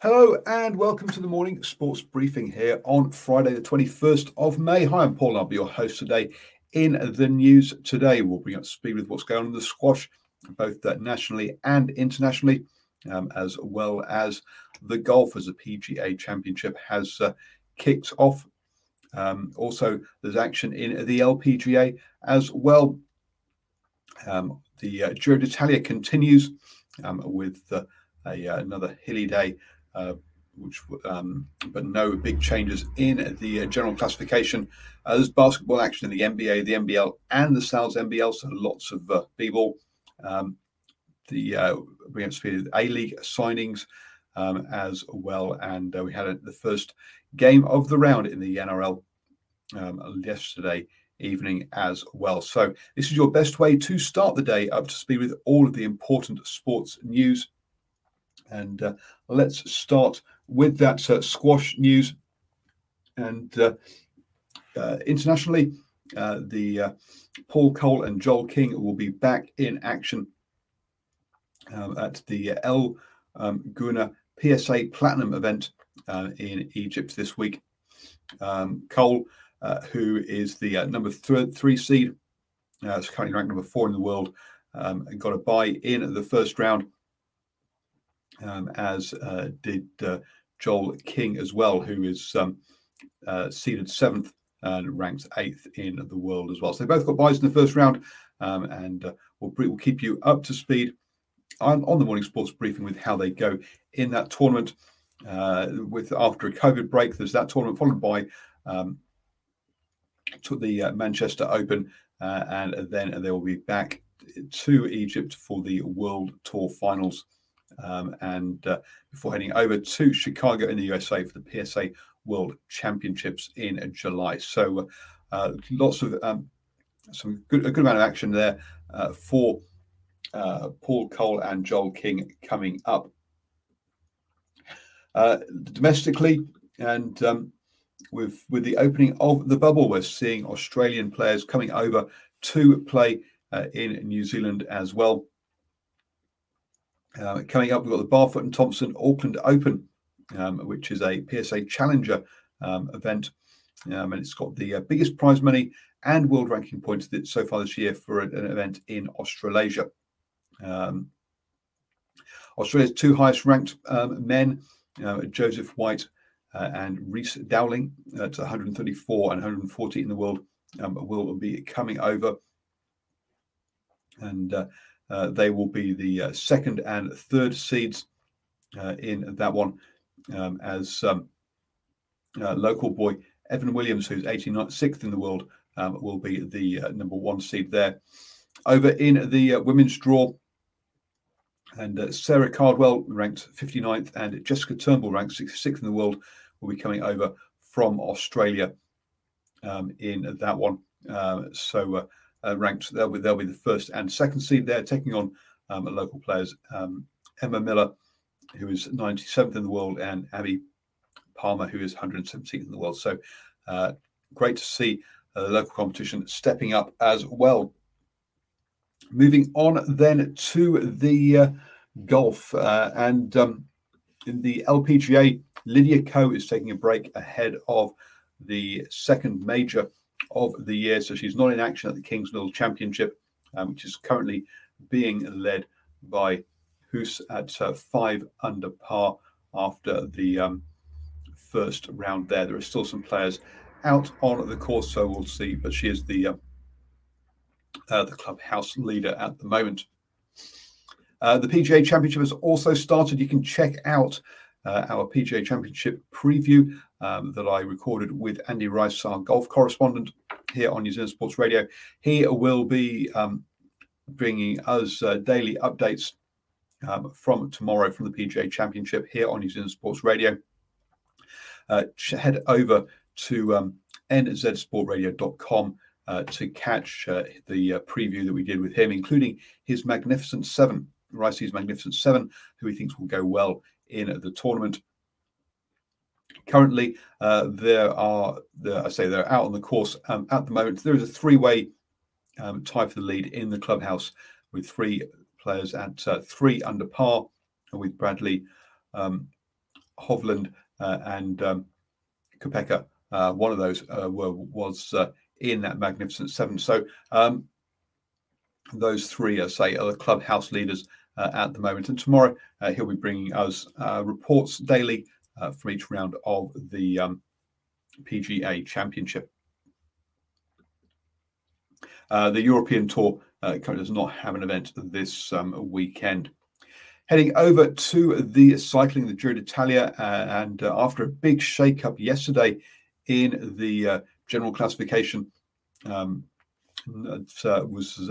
Hello and welcome to the morning sports briefing here on Friday, the 21st of May. Hi, I'm Paul. I'll be your host today. In the news today, we'll bring up speed with what's going on in the squash, both uh, nationally and internationally, um, as well as the golf as the PGA Championship has uh, kicked off. Um, also, there's action in the LPGA as well. Um, the uh, Giro d'Italia continues um, with uh, a, uh, another hilly day uh, which um, but no big changes in the uh, general classification. Uh, there's basketball action in the NBA, the NBL, and the Sal's NBL, so lots of uh, b-ball. Um, the uh, we have A League signings um, as well, and uh, we had a, the first game of the round in the NRL um, yesterday evening as well. So this is your best way to start the day up to speed with all of the important sports news. And uh, let's start with that uh, squash news. And uh, uh internationally, uh, the uh, Paul Coll and Joelle King will be back in action um, at the El um, Gouna PSA Platinum event in Egypt this week. Um, Coll, who is the number th- three seed, is currently ranked number four in the world, um, got a bye in the first round um, as uh, did uh, Joelle King as well, who is um, uh, seeded seventh and ranked eighth in the world as well. So they both got buys in the first round, um, and uh, we'll, we'll, keep you up to speed on, on, the morning sports briefing with how they go in that tournament. Uh, with after a COVID break, there's that tournament followed by um, to the uh, Manchester Open, and then they will be back to Egypt for the World Tour Finals um, and uh, before heading over to Chicago in the USA for the PSA World Championships in July. So uh, lots of um, some good a good amount of action there uh, for uh, Paul Coll and Joelle King coming up. Uh, domestically and um, with with the opening of the bubble, we're seeing Australian players coming over to play uh, in New Zealand as well. Uh, coming up, we've got the Barfoot and Thompson Auckland Open, um, which is a PSA Challenger um, event. Um, and it's got the uh, biggest prize money and world ranking points so far this year for an, an event in Australasia. Um, Australia's two highest ranked um, men, uh, Joseph White uh, and Rhys Dowling, at 134 and 140 in the world, um, will be coming over. And uh, they will be the uh, second and third seeds uh, in that one, um, as um, uh, local boy Evan Williams, who's 86th in the world, um, will be the uh, number one seed there. Over in the women's draw, and Sarah Cardwell ranked 59th, and Jessica Turnbull ranked 66th in the world, will be coming over from Australia um, in that one. so uh, ranked. They'll be they'll be the first and second seed there, taking on um, local players um, Emma Miller, who is 97th in the world, and Abby Palmer, who is 117th in the world. So uh, great to see the local competition stepping up as well. Moving on then to the uh, golf uh, and um, in the LPGA, Lydia Ko is taking a break ahead of the second major of the year. So she's not in action at the Kings Kingsmill Championship, um, which is currently being led by Hoos at uh, five under par after the um, first round there. There are still some players out on the course, so we'll see. But she is the uh, uh, the clubhouse leader at the moment. Uh, the PGA Championship has also started. You can check out uh, our PGA Championship preview um, that I recorded with Andy Rice, our golf correspondent here on New Zealand Sports Radio. He will be um, bringing us uh, daily updates um, from tomorrow from the PGA Championship here on New Zealand Sports Radio. Uh, head over to um, nzsportradio.com uh, to catch uh, the uh, preview that we did with him, including his Magnificent Seven, Ricey's Magnificent Seven, who he thinks will go well in the tournament. Currently, uh, there are, I say they're out on the course um, at the moment. There is a three way um, tie for the lead in the clubhouse with three players at uh, three under par, with Bradley um, Hovland uh, and um, Koepka. Uh, one of those uh, were, was uh, in that magnificent seven. So um, those three, are, say, are the clubhouse leaders at the moment. And tomorrow he'll be bringing us reports daily uh, from each round of the um, PGA Championship. Uh, the European Tour currently does not have an event this um, weekend. Heading over to the cycling, the Giro d'Italia, and after a big shake-up yesterday in the general classification, um, it was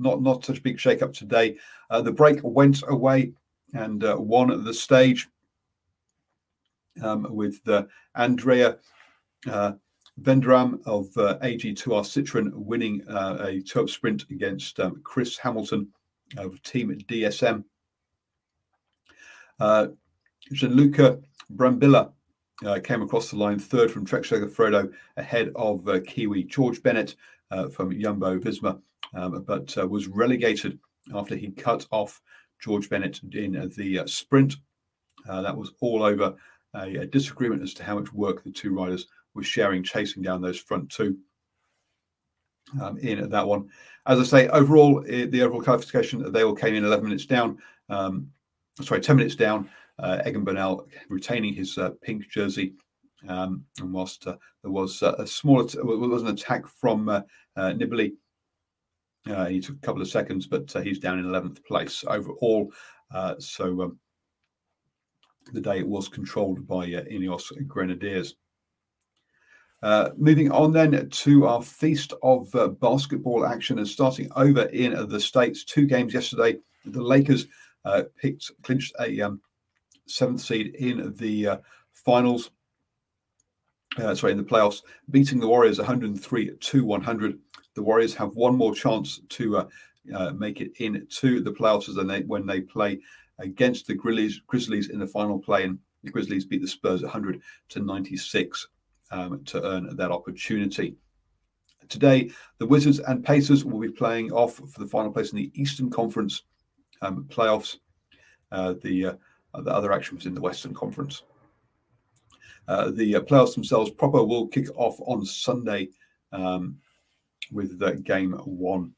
not not such a big shake-up today. Uh, the break went away and uh, won the stage um, with uh, Andrea uh, Vendrame of uh, AG2R Citroën winning uh, a two sprint against um, Chris Hamilton of Team DSM. Uh, Gianluca Brambilla uh, came across the line third from Trek Segafredo ahead of Kiwi George Bennett from Jumbo Visma um, but was relegated after he cut off George Bennett in the sprint. That was all over a, a, disagreement as to how much work the two riders were sharing, chasing down those front two. Um, in that one, as I say, overall the overall classification they all came in 11 minutes down. Um, sorry, 10 minutes down. Uh, Egan Bernal retaining his uh, pink jersey um, and whilst uh, there was uh, a small, it was an attack from uh, Nibali uh, he took a couple of seconds, but uh, he's down in 11th place overall. Uh, so um, the day it was controlled by uh, Ineos Grenadiers. Uh, moving on then to our feast of uh, basketball action and starting over in the States. Two games yesterday. The Lakers picked, clinched a um, seventh seed in the finals. sorry, in the playoffs, beating the Warriors 103 to 100 the Warriors have one more chance to uh, uh, make it into the playoffs than they, when they play against the Grizzlies, Grizzlies in the final play. And the Grizzlies beat the Spurs 100 to 96 um, to earn that opportunity. Today, the Wizards and Pacers will be playing off for the final place in the Eastern Conference um, playoffs. Uh, the, uh, the other action was in the Western Conference. Uh, the uh, playoffs themselves proper will kick off on Sunday um, with the game one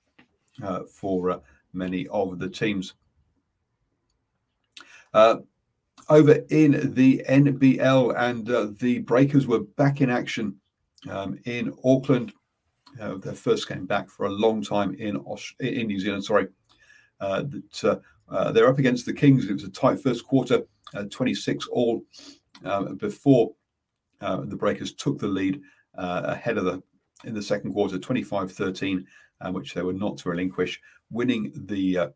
uh, for uh, many of the teams. Uh, over in the NBL, and uh, the Breakers were back in action um, in Auckland. Uh, their first game back for a long time in Aus- in New Zealand. Sorry, uh, that they're up against the Kings. It was a tight first quarter, 26 all, um, before the Breakers took the lead ahead of the in the second quarter, 25 13, uh, which they were not to relinquish, winning the uh,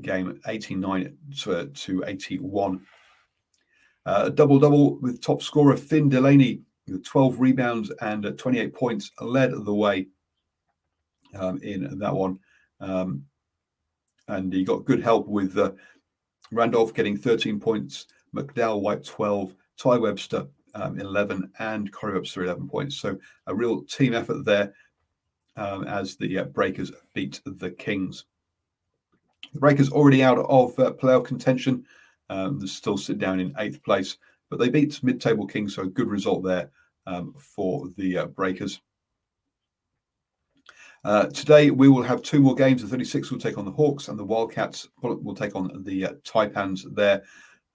game 89 to, to 81. Uh, double double with top scorer Finn Delaney with 12 rebounds and uh, 28 points led the way um, in that one. Um, and he got good help with uh, Randolph getting 13 points, McDowell White 12, Tai Webster um, 11 and Corey Webster 11 points. So a real team effort there um, as the uh, Breakers beat the Kings. The Breakers already out of uh, playoff contention. Um, they still sit down in eighth place, but they beat mid-table Kings, so a good result there um, for the uh, Breakers. Uh, today we will have two more games. The 36 will take on the Hawks, and the Wildcats will take on the uh, Taipans there.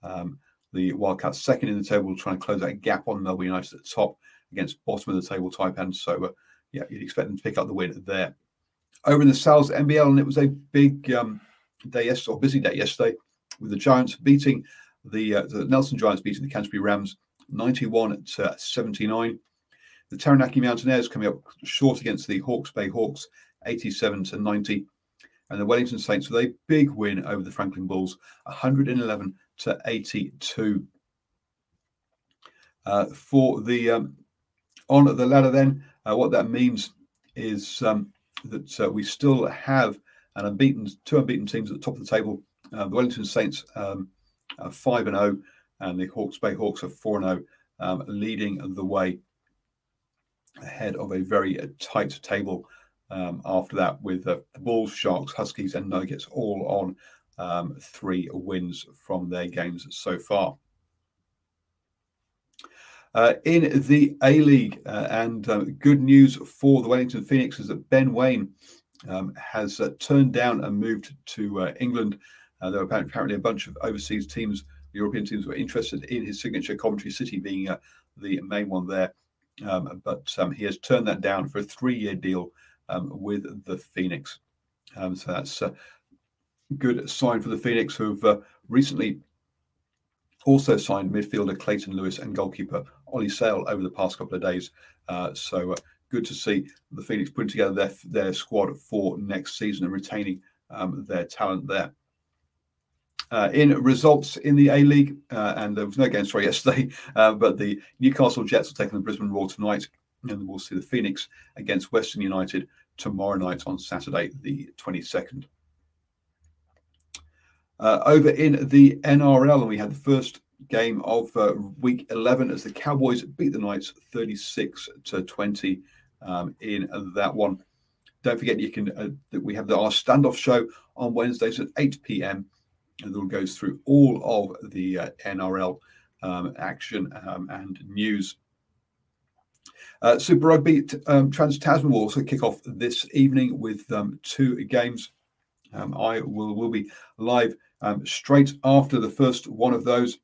Um, the Wildcats second in the table, trying to close that gap on Melbourne United at the top against bottom of the table Taipans. So, uh, yeah, you'd expect them to pick up the win there. Over in the South NBL, and it was a big um, day yesterday, or busy day yesterday, with the Giants beating the, uh, the Nelson Giants beating the Canterbury Rams 91 to 79. The Taranaki Mountaineers coming up short against the Hawke's Bay Hawks 87 to 90. And the Wellington Saints with a big win over the Franklin Bulls 111 to 82. Uh, for the um, on the ladder, then, uh, what that means is um, that uh, we still have an unbeaten, two unbeaten teams at the top of the table. Uh, the Wellington Saints um, are five and zero, oh, and the Hawke's Bay Hawks are four and zero, oh, um, leading the way ahead of a very tight table. Um, after that, with uh, the Bulls, Sharks, Huskies, and Nuggets all on um, three wins from their games so far. Uh, in the A League, uh, and uh, good news for the Wellington Phoenix is that Ben Waine um, has uh, turned down and moved to uh, England. Uh, there were apparently a bunch of overseas teams, European teams, were interested in his signature, Coventry City being the main one there. Um, but um, he has turned that down for a three year deal um, with the Phoenix. Um, so that's a good sign for the Phoenix, who've uh, recently also signed midfielder Clayton Lewis and goalkeeper Ollie Sail over the past couple of days. Uh, so uh, good to see the Phoenix putting together their their squad for next season and retaining um, their talent there. Uh, in results in the A League, uh, and there was no game sorry yesterday, uh, but the Newcastle Jets are taking the Brisbane Roar tonight, and we'll see the Phoenix against Western United tomorrow night on Saturday, the 22nd. Uh, over in the NRL, and we had the first game of uh, week 11 as the Cowboys beat the Knights 36 to 20 um, in that one. Don't forget you can uh, that we have the, our standoff show on Wednesdays at 8 p.m. and that goes through all of the uh, NRL um, action um, and news. Uh, Super Rugby um, Trans Tasman will also kick off this evening with um, two games. Um, I will will be live straight after the first one of those,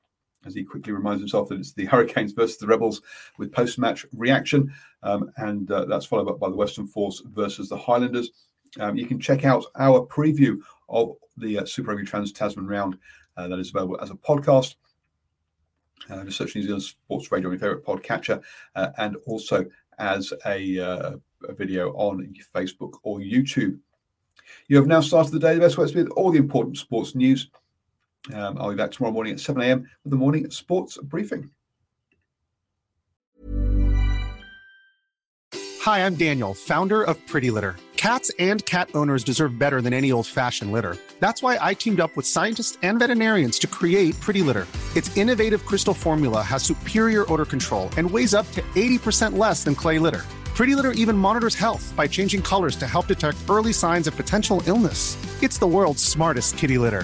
as he quickly reminds himself that it's the Hurricanes versus the Rebels with post match reaction. Um, and uh, that's followed up by the Western Force versus the Highlanders. Um, you can check out our preview of the uh, Super Rugby Trans Tasman round uh, that is available as a podcast. Uh, just search New Zealand Sports Radio your favorite podcatcher, uh, and also as a, uh, a video on Facebook or YouTube. You have now started the day the best way with all the important sports news. Um, I'll be back tomorrow morning at 7 a.m. with the morning sports briefing. Hi, I'm Daniel, founder of Pretty Litter. Cats and cat owners deserve better than any old fashioned litter. That's why I teamed up with scientists and veterinarians to create Pretty Litter. Its innovative crystal formula has superior odor control and weighs up to 80% less than clay litter. Pretty Litter even monitors health by changing colors to help detect early signs of potential illness. It's the world's smartest kitty litter.